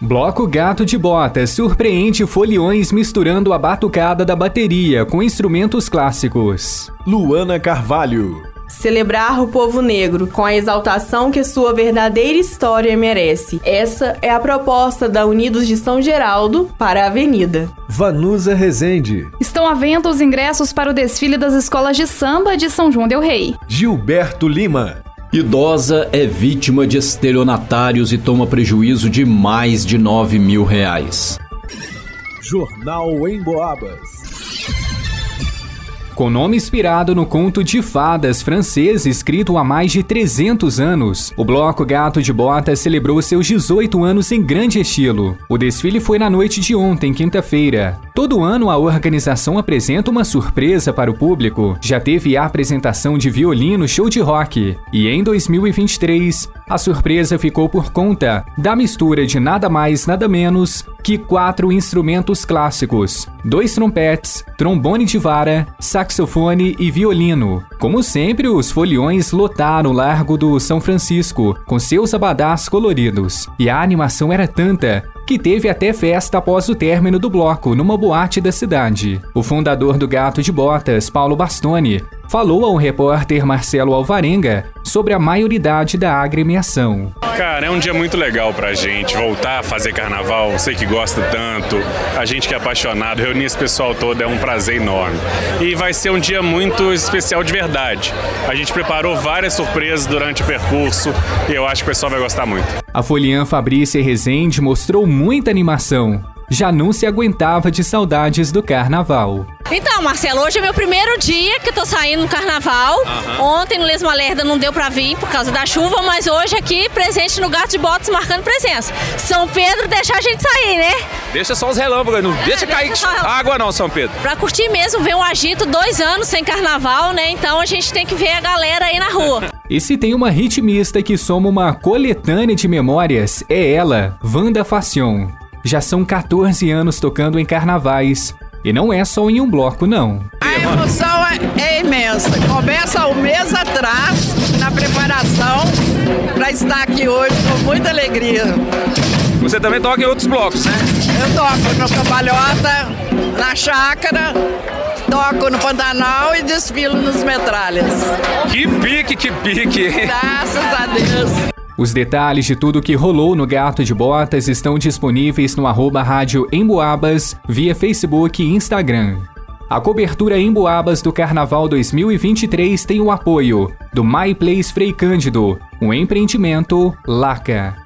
Bloco Gato de Botas surpreende foliões misturando a batucada da bateria com instrumentos clássicos. Luana Carvalho. Celebrar o povo negro com a exaltação que sua verdadeira história merece. Essa é a proposta da Unidos de São Geraldo para a Avenida. Vanusa Rezende. Estão à venda os ingressos para o desfile das escolas de samba de São João Del Rei. Gilberto Lima. Idosa é vítima de estelionatários e toma prejuízo de mais de 9 mil reais. Jornal em Boabas. Com nome inspirado no conto de fadas francês escrito há mais de 300 anos, o Bloco Gato de Botas celebrou seus 18 anos em grande estilo. O desfile foi na noite de ontem, quinta-feira. Todo ano a organização apresenta uma surpresa para o público. Já teve a apresentação de violino show de rock. E em 2023, a surpresa ficou por conta da mistura de nada mais nada menos que quatro instrumentos clássicos: dois trompetes, trombone de vara, saxofone e violino. Como sempre, os foliões lotaram o Largo do São Francisco com seus abadás coloridos. E a animação era tanta que teve até festa após o término do bloco numa boate da cidade. O fundador do Gato de Botas, Paulo Bastoni, falou ao repórter Marcelo Alvarenga sobre a maioridade da agremiação. Cara, é um dia muito legal pra gente voltar a fazer carnaval. Você que gosta tanto, a gente que é apaixonado, reunir esse pessoal todo é um prazer enorme. E vai ser um dia muito especial de verdade. A gente preparou várias surpresas durante o percurso e eu acho que o pessoal vai gostar muito. A foliã Fabrícia Rezende mostrou muita animação. Já não se aguentava de saudades do carnaval. Então, Marcelo, hoje é meu primeiro dia que eu tô saindo no carnaval. Uhum. Ontem no Lesma Lerda não deu pra vir por causa da chuva, mas hoje aqui presente no Gato de Botas marcando presença. São Pedro deixa a gente sair, né? Deixa só os relâmpagos, não é, deixa, cair água não, São Pedro. Pra curtir mesmo, ver um agito, dois anos sem carnaval, né? Então a gente tem que ver a galera aí na rua. E se tem uma ritmista que soma uma coletânea de memórias, é ela, Wanda Facion. Já são 14 anos tocando em carnavais. E não é só em um bloco, não. A emoção é, é imensa. Começa um mês atrás, na preparação, para estar aqui hoje com muita alegria. Você também toca em outros blocos, né? Eu toco no Cambalhota, na Chácara, toco no Pantanal e desfilo nos Metralhas. Que pique, que pique! Graças a Deus! Os detalhes de tudo que rolou no Gato de Botas estão disponíveis no arroba rádio Emboabas, via Facebook e Instagram. A cobertura Emboabas do Carnaval 2023 tem o apoio do My Place Frei Cândido, um empreendimento Laca.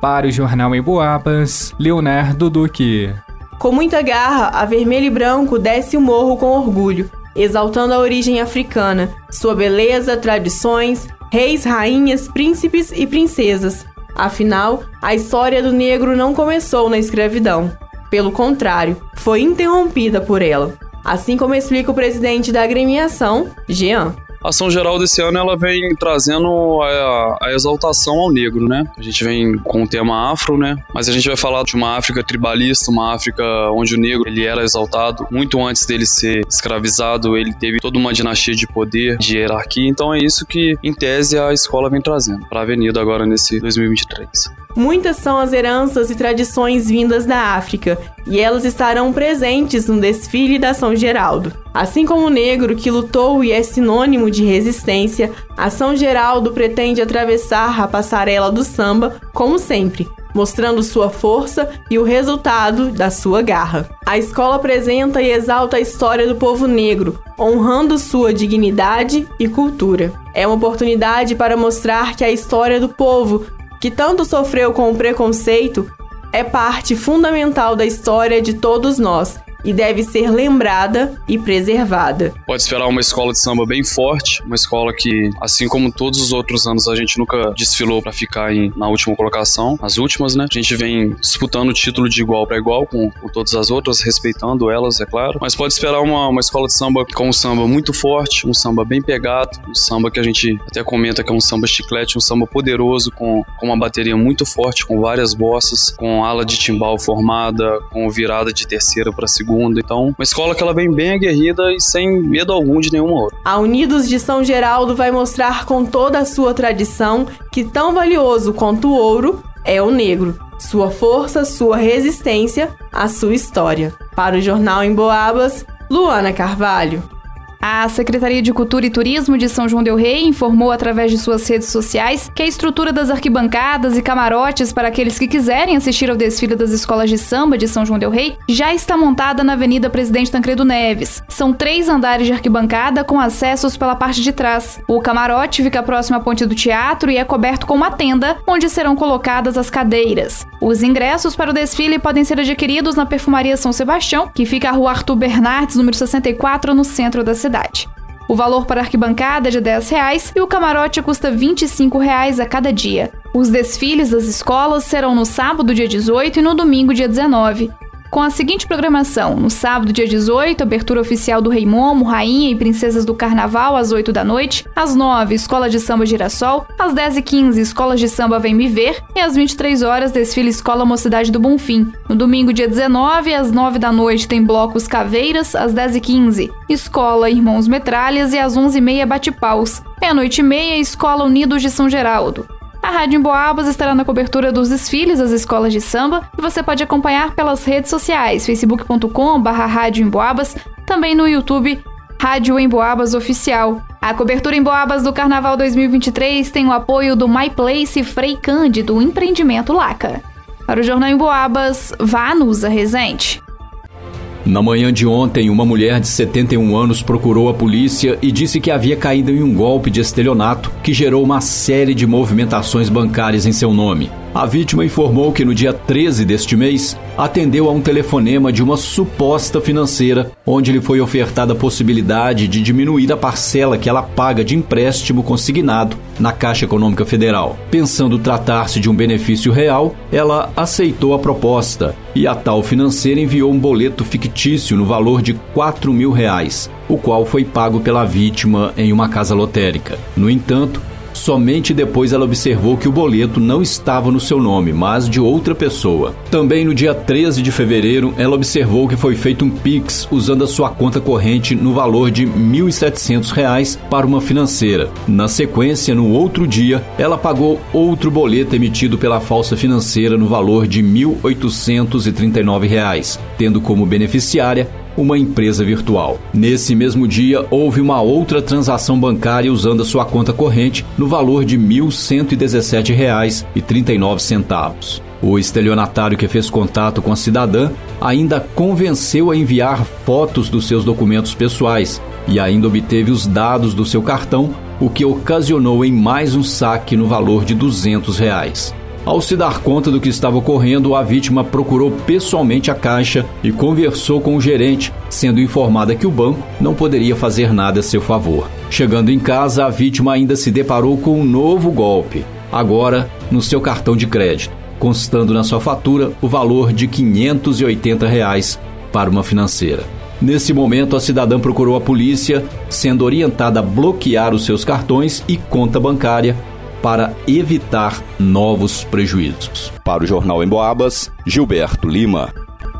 Para o Jornal Emboabas, Leonardo Duque. Com muita garra, a Vermelho e Branco desce o morro com orgulho, exaltando a origem africana, sua beleza, tradições, reis, rainhas, príncipes e princesas. Afinal, a história do negro não começou na escravidão. Pelo contrário, foi interrompida por ela. Assim como explica o presidente da agremiação, Jean. Ação geral desse ano ela vem trazendo a, a, exaltação ao negro, né? A gente vem com o tema afro, né? Mas a gente vai falar de uma África tribalista, uma África onde o negro ele era exaltado muito antes dele ser escravizado, ele teve toda uma dinastia de poder, de hierarquia. Então é isso que, em tese, a escola vem trazendo para a Avenida agora nesse 2023. Muitas são as heranças e tradições vindas da África, e elas estarão presentes no desfile da São Geraldo. Assim como o negro que lutou e é sinônimo de resistência, a São Geraldo pretende atravessar a passarela do samba, como sempre, mostrando sua força e o resultado da sua garra. A escola apresenta e exalta a história do povo negro, honrando sua dignidade e cultura. É uma oportunidade para mostrar que a história do povo que tanto sofreu com o preconceito, é parte fundamental da história de todos nós e deve ser lembrada e preservada. Pode esperar uma escola de samba bem forte, uma escola que, assim como todos os outros anos, a gente nunca desfilou para ficar em, na última colocação, as últimas, né? A gente vem disputando o título de igual para igual com, com, todas as outras, respeitando elas, é claro. Mas pode esperar uma, uma escola de samba com um samba muito forte, um samba bem pegado, um samba que a gente até comenta que é um samba chiclete, um samba poderoso, com, com uma bateria muito forte, com várias bossas, com ala de timbal formada, com virada de terceira para segunda. Então, uma escola que ela vem bem aguerrida e sem medo algum de nenhuma outra. A Unidos de São Geraldo vai mostrar com toda a sua tradição que tão valioso quanto o ouro é o negro. Sua força, sua resistência, a sua história. Para o Jornal em Boabas, Luana Carvalho. A Secretaria de Cultura e Turismo de São João del Rei informou através de suas redes sociais que a estrutura das arquibancadas e camarotes para aqueles que quiserem assistir ao desfile das escolas de samba de São João del Rei já está montada na Avenida Presidente Tancredo Neves. São três andares de arquibancada com acessos pela parte de trás. O camarote fica próximo à ponte do teatro e é coberto com uma tenda onde serão colocadas as cadeiras. Os ingressos para o desfile podem ser adquiridos na Perfumaria São Sebastião, que fica à rua Arthur Bernardes, número 64, no centro da cidade cidade. O valor para a arquibancada é de 10 reais, e o camarote custa 25 reais a cada dia. Os desfiles das escolas serão no sábado, dia 18 e no domingo, dia 19 com a seguinte programação: no sábado, dia 18, abertura oficial do Rei Momo, Rainha e Princesas do Carnaval, às 8 da noite, às 9, Escola de Samba Girassol, às 10 e 15, Escolas de Samba Vem Me Ver, e às 23 horas, desfile Escola Mocidade do Bonfim. No domingo, dia 19, às 9 da noite, tem blocos Caveiras, às 10 e 15, Escola Irmãos Metralhas e às 11 e meia Bate-Paus. Meia-noite e meia, Escola Unidos de São Geraldo. A Rádio Emboabas estará na cobertura dos desfiles das escolas de samba e você pode acompanhar pelas redes sociais, facebook.com.br também no YouTube Rádio Emboabas Oficial. A cobertura em Boabas do Carnaval 2023 tem o apoio do My Place Frei Cândido Empreendimento Laca. Para o Jornal Emboabas, vá Nusa Resente. Na manhã de ontem, uma mulher de 71 anos procurou a polícia e disse que havia caído em um golpe de estelionato que gerou uma série de movimentações bancárias em seu nome. A vítima informou que no dia 13 deste mês atendeu a um telefonema de uma suposta financeira, onde lhe foi ofertada a possibilidade de diminuir a parcela que ela paga de empréstimo consignado na Caixa Econômica Federal. Pensando tratar-se de um benefício real, ela aceitou a proposta e a tal financeira enviou um boleto fictício no valor de 4 mil reais, o qual foi pago pela vítima em uma casa lotérica. No entanto, Somente depois ela observou que o boleto não estava no seu nome, mas de outra pessoa. Também no dia 13 de fevereiro, ela observou que foi feito um Pix usando a sua conta corrente no valor de R$ 1.700 para uma financeira. Na sequência, no outro dia, ela pagou outro boleto emitido pela falsa financeira no valor de R$ 1.839, tendo como beneficiária uma empresa virtual. Nesse mesmo dia, houve uma outra transação bancária usando a sua conta corrente no valor de R$ 1.117,39. O estelionatário que fez contato com a cidadã ainda convenceu a enviar fotos dos seus documentos pessoais e ainda obteve os dados do seu cartão, o que ocasionou em mais um saque no valor de 200 reais. Ao se dar conta do que estava ocorrendo, a vítima procurou pessoalmente a caixa e conversou com o gerente, sendo informada que o banco não poderia fazer nada a seu favor. Chegando em casa, a vítima ainda se deparou com um novo golpe, agora no seu cartão de crédito, constando na sua fatura o valor de 580 reais para uma financeira. Nesse momento, a cidadã procurou a polícia, sendo orientada a bloquear os seus cartões e conta bancária para evitar novos prejuízos. Para o Jornal Emboabas, Gilberto Lima.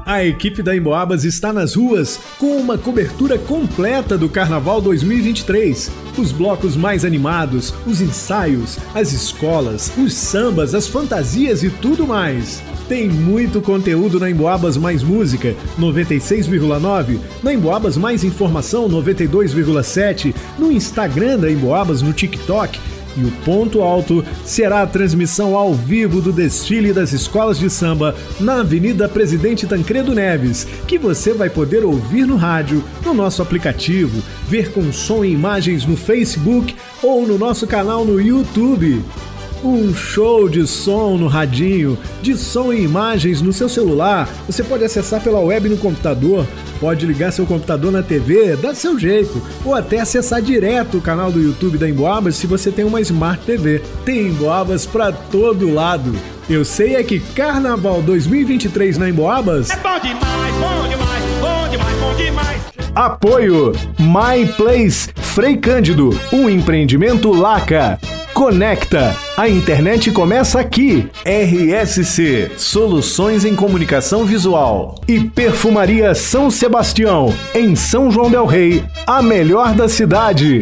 A equipe da Emboabas está nas ruas com uma cobertura completa do Carnaval 2023. Os blocos mais animados, os ensaios, as escolas, os sambas, as fantasias e tudo mais. Tem muito conteúdo na Emboabas Mais Música 96,9, na Emboabas Mais Informação 92,7, no Instagram da Emboabas, no TikTok e o ponto alto será a transmissão ao vivo do desfile das escolas de samba na Avenida Presidente Tancredo Neves, que você vai poder ouvir no rádio, no nosso aplicativo, ver com som e imagens no Facebook ou no nosso canal no YouTube. Um show de som no radinho, de som e imagens no seu celular. Você pode acessar pela web no computador, pode ligar seu computador na TV, dá seu jeito, ou até acessar direto o canal do YouTube da Emboabas se você tem uma Smart TV. Tem Emboabas para todo lado. Eu sei é que Carnaval 2023 na Emboabas é bom demais, bom demais, bom demais, bom demais. Apoio My Place Frei Cândido, um empreendimento Laca. Conecta. A internet começa aqui. RSC Soluções em Comunicação Visual. E Perfumaria São Sebastião, em São João Del Rei, a melhor da cidade.